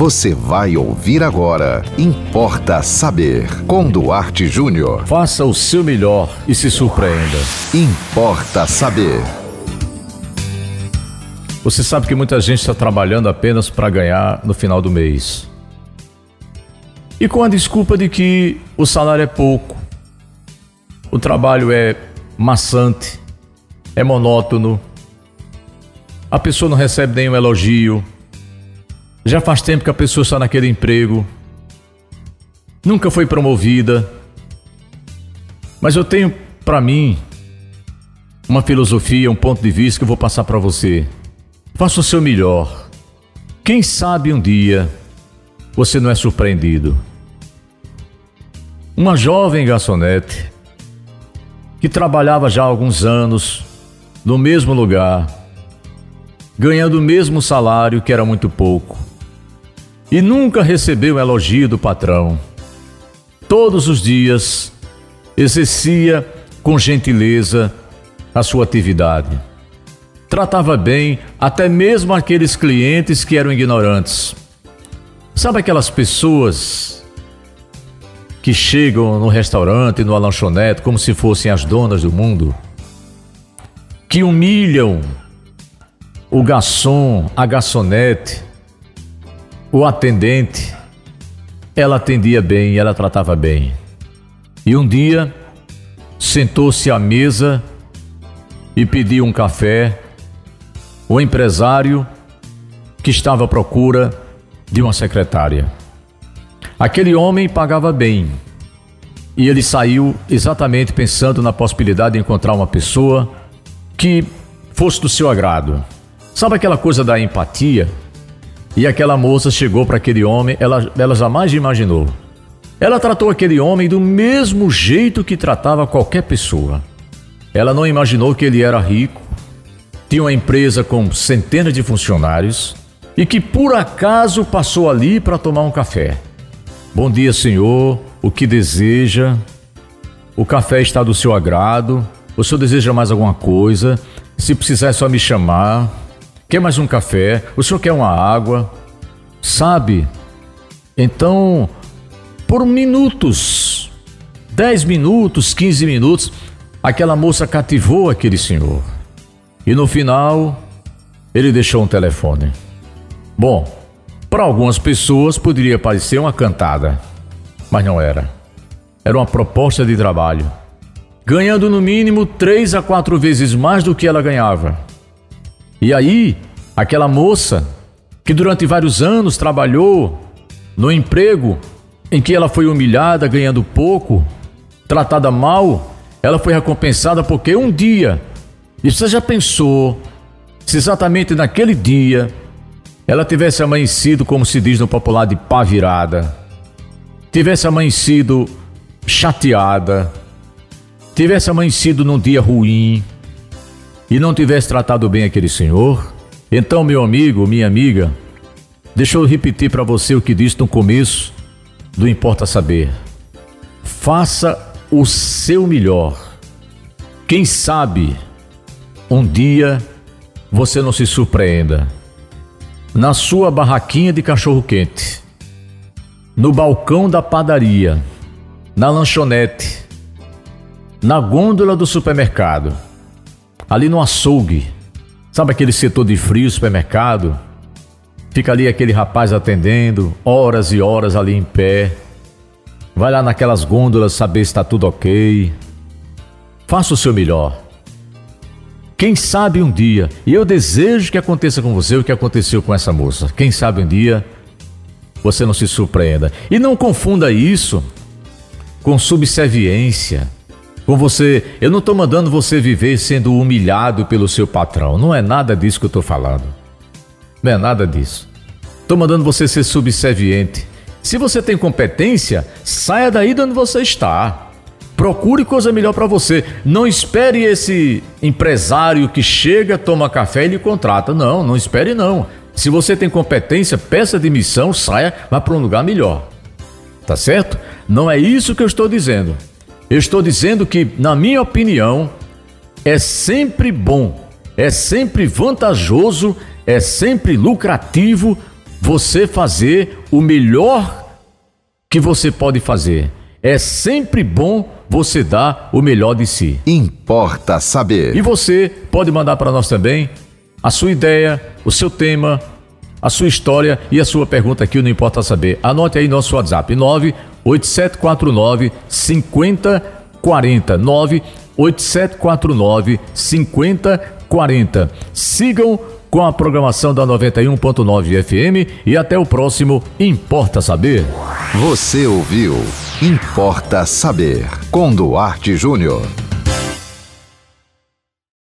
Você vai ouvir agora. Importa saber. Com Duarte Júnior. Faça o seu melhor e se surpreenda. Importa saber. Você sabe que muita gente está trabalhando apenas para ganhar no final do mês. E com a desculpa de que o salário é pouco, o trabalho é maçante, é monótono, a pessoa não recebe nenhum elogio, já faz tempo que a pessoa está naquele emprego, nunca foi promovida. Mas eu tenho para mim uma filosofia, um ponto de vista que eu vou passar para você. Faça o seu melhor. Quem sabe um dia você não é surpreendido. Uma jovem garçonete que trabalhava já há alguns anos no mesmo lugar, ganhando o mesmo salário que era muito pouco e nunca recebeu elogio do patrão. Todos os dias exercia com gentileza a sua atividade. Tratava bem até mesmo aqueles clientes que eram ignorantes. Sabe aquelas pessoas que chegam no restaurante, no lanchonete, como se fossem as donas do mundo? Que humilham o garçom, a garçonete, o atendente, ela atendia bem, ela tratava bem. E um dia sentou-se à mesa e pediu um café. O empresário que estava à procura de uma secretária. Aquele homem pagava bem e ele saiu exatamente pensando na possibilidade de encontrar uma pessoa que fosse do seu agrado. Sabe aquela coisa da empatia? E aquela moça chegou para aquele homem, ela, ela jamais imaginou. Ela tratou aquele homem do mesmo jeito que tratava qualquer pessoa. Ela não imaginou que ele era rico, tinha uma empresa com centenas de funcionários e que por acaso passou ali para tomar um café. Bom dia, senhor. O que deseja? O café está do seu agrado. O senhor deseja mais alguma coisa? Se precisar, é só me chamar. Quer mais um café? O senhor quer uma água? Sabe? Então, por minutos, 10 minutos, 15 minutos, aquela moça cativou aquele senhor. E no final, ele deixou um telefone. Bom, para algumas pessoas poderia parecer uma cantada, mas não era. Era uma proposta de trabalho, ganhando no mínimo três a quatro vezes mais do que ela ganhava. E aí, aquela moça que durante vários anos trabalhou no emprego em que ela foi humilhada, ganhando pouco, tratada mal, ela foi recompensada porque um dia, e você já pensou, se exatamente naquele dia ela tivesse amanhecido, como se diz no popular, de pá virada, tivesse amanhecido chateada, tivesse amanhecido num dia ruim, e não tivesse tratado bem aquele senhor, então, meu amigo, minha amiga, deixa eu repetir para você o que disse no começo do Importa Saber. Faça o seu melhor. Quem sabe um dia você não se surpreenda. Na sua barraquinha de cachorro-quente, no balcão da padaria, na lanchonete, na gôndola do supermercado ali no açougue. Sabe aquele setor de frio, supermercado? Fica ali aquele rapaz atendendo, horas e horas ali em pé. Vai lá naquelas gôndolas saber se está tudo ok. Faça o seu melhor. Quem sabe um dia, e eu desejo que aconteça com você o que aconteceu com essa moça. Quem sabe um dia você não se surpreenda. E não confunda isso com subserviência com você. Eu não estou mandando você viver sendo humilhado pelo seu patrão. Não é nada disso que eu estou falando. Não é nada disso. Estou mandando você ser subserviente. Se você tem competência, saia daí de onde você está. Procure coisa melhor para você. Não espere esse empresário que chega, toma café e lhe contrata. Não, não espere não. Se você tem competência, peça demissão, saia, vá para um lugar melhor. Tá certo? Não é isso que eu estou dizendo. Eu estou dizendo que, na minha opinião, é sempre bom, é sempre vantajoso, é sempre lucrativo você fazer o melhor que você pode fazer. É sempre bom você dar o melhor de si. Importa saber. E você pode mandar para nós também a sua ideia, o seu tema, a sua história e a sua pergunta aqui, não importa saber. Anote aí nosso WhatsApp: 98749 5040. 98749 5040. Sigam com a programação da 91.9 FM e até o próximo Importa Saber. Você ouviu Importa Saber com Duarte Júnior.